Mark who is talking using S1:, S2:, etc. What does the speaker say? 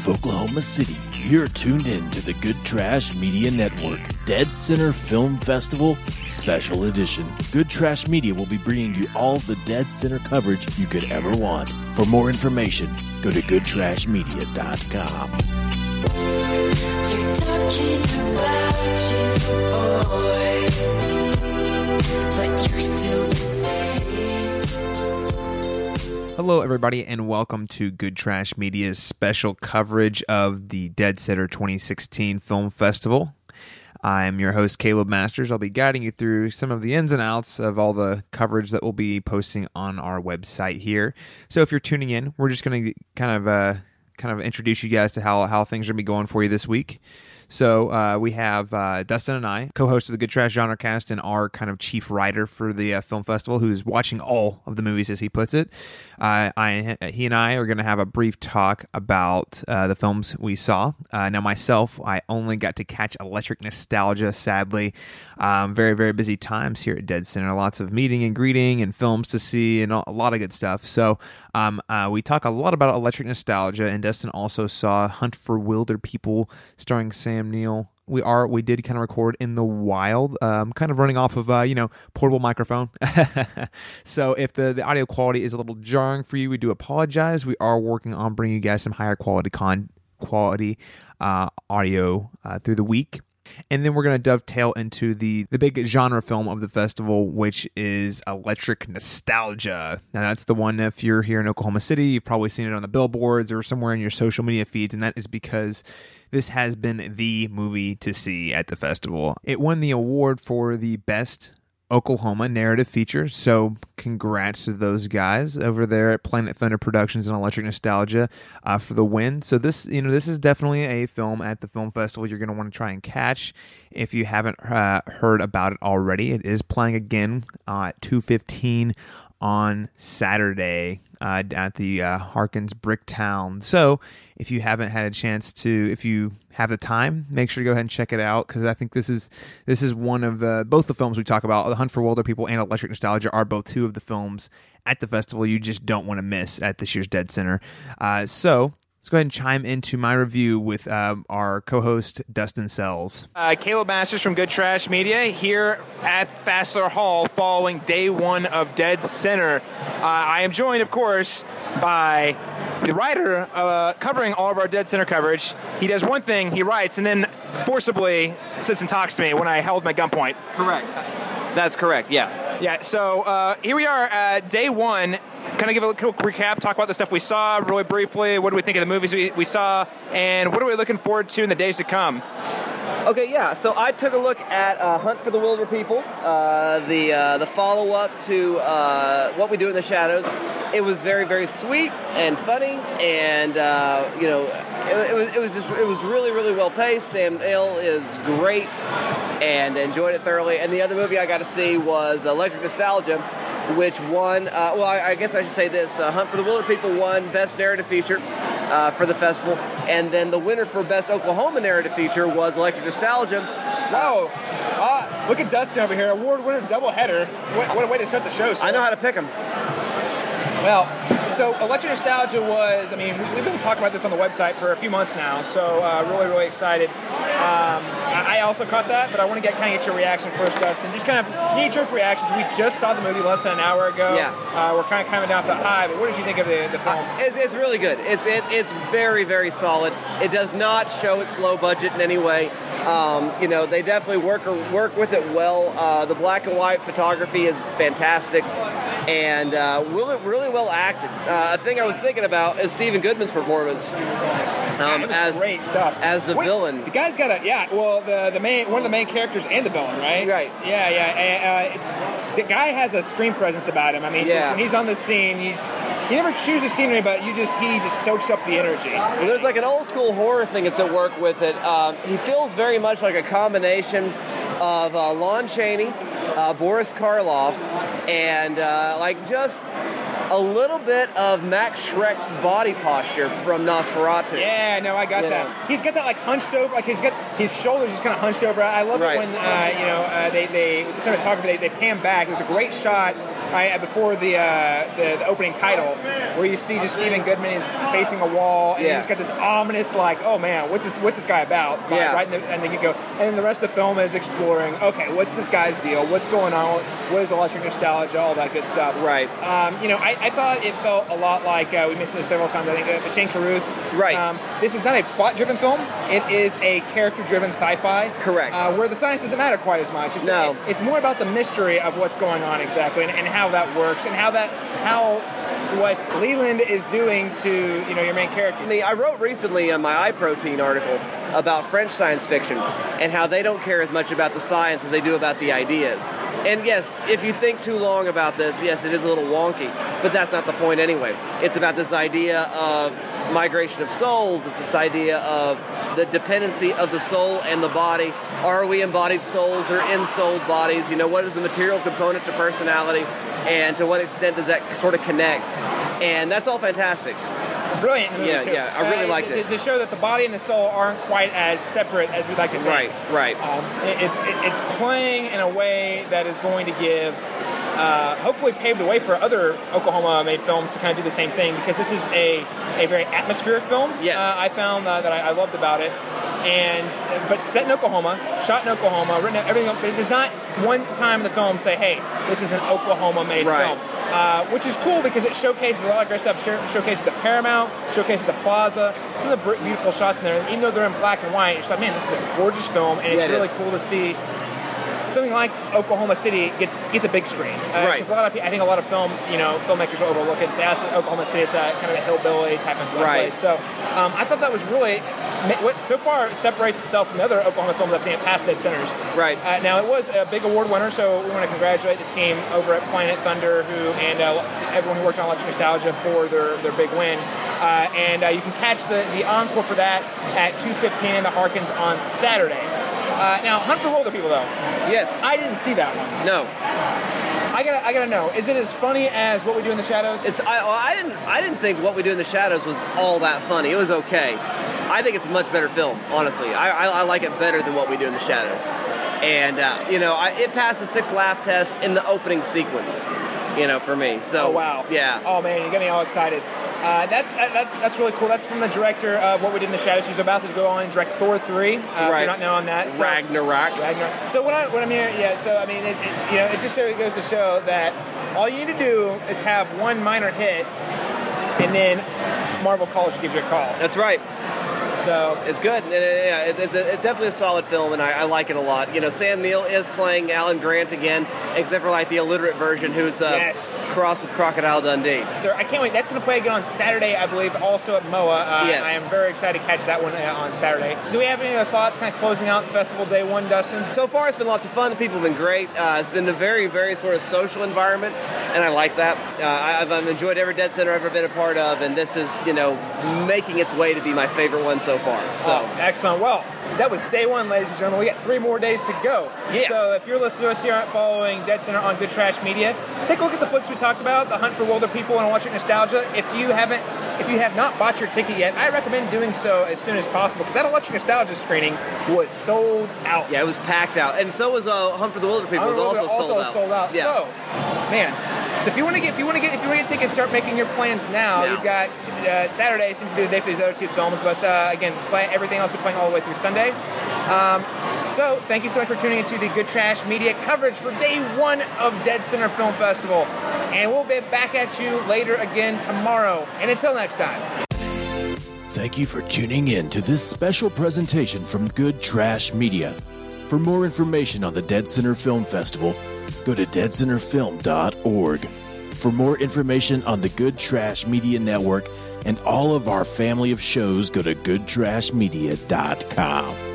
S1: of Oklahoma City, you're tuned in to the Good Trash Media Network Dead Center Film Festival Special Edition. Good Trash Media will be bringing you all the Dead Center coverage you could ever want. For more information, go to goodtrashmedia.com.
S2: They're talking about you, boy, but you're still the same.
S3: Hello, everybody, and welcome to Good Trash Media's special coverage of the Dead Center 2016 Film Festival. I'm your host, Caleb Masters. I'll be guiding you through some of the ins and outs of all the coverage that we'll be posting on our website here. So, if you're tuning in, we're just going to kind of uh, kind of introduce you guys to how how things are going to be going for you this week. So uh, we have uh, Dustin and I, co-host of the Good Trash Genre Cast, and our kind of chief writer for the uh, film festival, who's watching all of the movies as he puts it. Uh, I, he and I are going to have a brief talk about uh, the films we saw. Uh, now, myself, I only got to catch Electric Nostalgia. Sadly, um, very very busy times here at Dead Center. Lots of meeting and greeting and films to see, and a lot of good stuff. So um, we talk a lot about Electric Nostalgia, and Dustin also saw Hunt for Wilder People, starring Sam. Neill. We are we did kind of record in the wild, um, kind of running off of uh, you know portable microphone. so if the the audio quality is a little jarring for you, we do apologize. We are working on bringing you guys some higher quality con quality uh, audio uh, through the week. And then we're going to dovetail into the the big genre film of the festival, which is Electric Nostalgia. Now that's the one if you're here in Oklahoma City, you've probably seen it on the billboards or somewhere in your social media feeds, and that is because this has been the movie to see at the festival. It won the award for the best Oklahoma narrative feature. So, congrats to those guys over there at Planet Thunder Productions and Electric Nostalgia uh, for the win. So, this you know this is definitely a film at the film festival you're going to want to try and catch if you haven't uh, heard about it already. It is playing again uh, at 2:15 on Saturday uh, at the uh, Harkins Bricktown. So if you haven't had a chance to, if you have the time, make sure to go ahead and check it out because I think this is this is one of uh, both the films we talk about. The Hunt for Wilder People and Electric Nostalgia are both two of the films at the festival you just don't want to miss at this year's Dead Center. Uh, so Let's go ahead and chime into my review with um, our co-host Dustin Sells.
S4: Uh, Caleb Masters from Good Trash Media here at Fassler Hall following day one of Dead Center. Uh, I am joined, of course, by the writer uh, covering all of our Dead Center coverage. He does one thing, he writes, and then forcibly sits and talks to me when I held my gunpoint.
S5: Correct. That's correct, yeah.
S4: Yeah, so uh, here we are at day one kind of give a quick recap, talk about the stuff we saw really briefly. What do we think of the movies we, we saw, and what are we looking forward to in the days to come?
S5: Okay, yeah. So I took a look at uh, Hunt for the Wilder People, uh, the uh, the follow up to uh, What We Do in the Shadows. It was very very sweet and funny, and uh, you know, it, it, was it was just it was really really well paced. Sam Neill is great, and enjoyed it thoroughly. And the other movie I got to see was Electric Nostalgia, which won. Uh, well, I, I, guess I should say this: uh, Hunt for the Wilder People won Best Narrative Feature uh, for the festival, and then the winner for Best Oklahoma Narrative Feature was Electric Nostalgia.
S4: Wow! Uh, look at Dustin over here, award winner, double header. What, what, a way to start the show! Sir.
S5: I know how to pick them.
S4: Well, so Electric Nostalgia was, I mean, we've been talking about this on the website for a few months now, so uh, really, really excited. Um, I also caught that, but I want to get kind of get your reaction first, Dustin. Just kind of knee-jerk reactions. We just saw the movie less than an hour ago.
S5: Yeah.
S4: Uh, we're kind of coming down the high, but what did you think of the, the film? Uh,
S5: it's, it's really good. It's, it's, it's very, very solid. It does not show its low budget in any way. Um, you know, they definitely work work with it well. Uh, the black and white photography is fantastic and uh, really, really well acted. Uh, a thing I was thinking about is Stephen Goodman's performance
S4: um,
S5: as
S4: great stuff
S5: as the
S4: Wait,
S5: villain.
S4: The guy's got a yeah. Well, the the main one of the main characters and the villain, right?
S5: Right.
S4: Yeah, yeah. Uh, it's the guy has a screen presence about him. I mean,
S5: yeah.
S4: when he's on the scene, he's he never chooses scenery, but you just he just soaks up the energy.
S5: Well, there's like an old school horror thing that's at work with it. Um, he feels very much like a combination of uh, Lon Chaney, uh, Boris Karloff, and uh, like just a little bit of Max Schreck's body posture from Nosferatu.
S4: Yeah, no, I got
S5: You
S4: that.
S5: know.
S4: He's got that like hunched over, like he's got his shoulders just kind of hunched over. I love
S5: Right.
S4: it when uh, you know uh, they they with the cinematography they, they pan back. There's a great shot right before the, uh, the the opening title where you see just Stephen Goodman is facing a wall and
S5: Yeah.
S4: he's got this ominous like, oh man, what's this what's this guy about? Right-
S5: Yeah.
S4: Right in the, and then you go, and then the rest of the film is exploring. Okay, what's this guy's deal? What's going on? What is electric nostalgia? All that good stuff.
S5: Right.
S4: Um, you know, I, I thought it felt a lot like uh, we mentioned this several times. I think uh, Shane Carruth.
S5: Right.
S4: Um, this is not a plot-driven film. It is a character-driven sci-fi.
S5: Correct.
S4: Uh, where the science doesn't matter quite as much. It's,
S5: No.
S4: it- it's more about the mystery of what's going on exactly, and, and how that works, and how that how what Leland is doing to you know your main character.
S5: I mean, I wrote recently on my iProtein article about French science fiction and how they don't care as much about the science as they do about the ideas. And yes, if you think too long about this, yes, it is a little wonky, but that's not the point anyway. It's about this idea of migration of souls, it's this idea of the dependency of the soul and the body. Are we embodied souls or ensouled bodies? You know, what is the material component to personality? And to what extent does that sort of connect? And that's all fantastic.
S4: Brilliant. in the movie,
S5: Yeah,
S4: too.
S5: yeah, I really
S4: Uh,
S5: liked
S4: to-
S5: it.
S4: To show that the body and the soul aren't quite as separate as we'd like to think.
S5: Right, right.
S4: Um, it- it's it, it's playing in a way that is going to give, uh, hopefully, pave the way for other Oklahoma-made films to kind of do the same thing because this is a a very atmospheric film.
S5: Yes.
S4: uh, I found uh, that I, I loved about it. And but set in Oklahoma, shot in Oklahoma, written everything, but it does not one time in the film say, "Hey, this is an Oklahoma-made
S5: Right.
S4: film." uh, which is cool because it showcases a lot of great stuff. Show- Showcases the Paramount, showcases the Plaza, some of the beautiful shots in there. And even though they're in black and white, just like, man, this is a gorgeous film, and it's
S5: Yeah, it
S4: really
S5: is.
S4: cool to see something like Oklahoma City get get the big screen. Uh,
S5: Right.
S4: Because a lot of I think a lot of film, you know, filmmakers will overlook it and say, "Ah, Oklahoma City. It's a kind of a hillbilly type of
S5: Right.
S4: place." So um, I thought that was really what so far separates itself from the other Oklahoma films I've seen at past Dead Centers.
S5: Right.
S4: Uh, now it was a big award winner, so we want to congratulate the team over at Planet Thunder, who and uh, everyone who worked on Electric Nostalgia for their, their big win. Uh, and uh, you can catch the, the encore for that at 2:15 in the Harkins on Saturday. Uh, now, Hunt for Wilder People, though,
S5: Yes.
S4: I didn't see that one.
S5: no.
S4: I gotta, I gotta know, is it as funny as What We Do in the Shadows?
S5: It's I, well, I didn't I didn't think what we do in the shadows was all that funny. It was okay. I think it's a much better film, honestly. I, I, I like it better than what we do in the shadows. And uh, you know, I, it passed the sixth laugh test in the opening sequence. You know, for me. So
S4: Oh wow!
S5: yeah.
S4: Oh man, you got me all excited. Uh, that's uh, that's that's really cool. That's from the director of What We Did in the Shadows. He's about to go on and direct Thor three. Uh, If
S5: Right.
S4: you're not know on that, so-
S5: Ragnarok.
S4: Ragnarok. So what, I, what I'm hearing, yeah. So I mean, it, it, you know, it just show, it goes to show that all you need to do is have one minor hit, and then Marvel calls you, gives you a call.
S5: That's right.
S4: So
S5: It's good. And, uh, yeah, it's, it's, a, it's definitely a solid film, and I, I like it a lot. You know, Sam Neill is playing Alan Grant again, except for like the illiterate version, who's uh,
S4: Yes.
S5: crossed with Crocodile Dundee.
S4: Sir, I can't wait. That's going to play again on Saturday, I believe, also at MOA. Uh,
S5: Yes.
S4: I am very excited to catch that one uh, on Saturday. Do we have any other thoughts kind of closing out festival day one, Dustin?
S5: So far, it's been lots of fun. The people have been great. Uh, it's been a very, very sort of social environment, and I like that. Uh, I, I've, I've enjoyed every Dead Center I've ever been a part of, and this is, you know, making its way to be my favorite one so far. So,
S4: Oh, excellent. Well, that was day one, ladies and gentlemen. We got three more days to go.
S5: Yeah.
S4: So if you're listening to us here following Dead Center on Good Trash Media, take a look at the flicks we talked about, The Hunt for Wilder People and Electric Nostalgia. If you haven't, if you have not bought your ticket yet, I recommend doing so as soon as possible because that Electric Nostalgia screening was sold out.
S5: yeah, it was packed out, and so was uh, Hunt for the Wilder People.
S4: I
S5: was
S4: don't
S5: also, sold out.
S4: sold out.
S5: Yeah.
S4: So, man. So if you want to get, if you want to get, if you want to get tickets, start making your plans now.
S5: Now.
S4: You've got uh, Saturday seems to be the day for these other two films, but uh, again, play, everything else we're playing all the way through Sunday. Um, so thank you so much for tuning into the Good Trash Media coverage for day one of Dead Center Film Festival, and we'll be back at you later again tomorrow. And until next time.
S1: Thank you for tuning in to this special presentation from Good Trash Media. For more information on the Dead Center Film Festival, go to deadcenterfilm.org. For more information on the Good Trash Media Network and all of our family of shows, go to goodtrashmedia.com.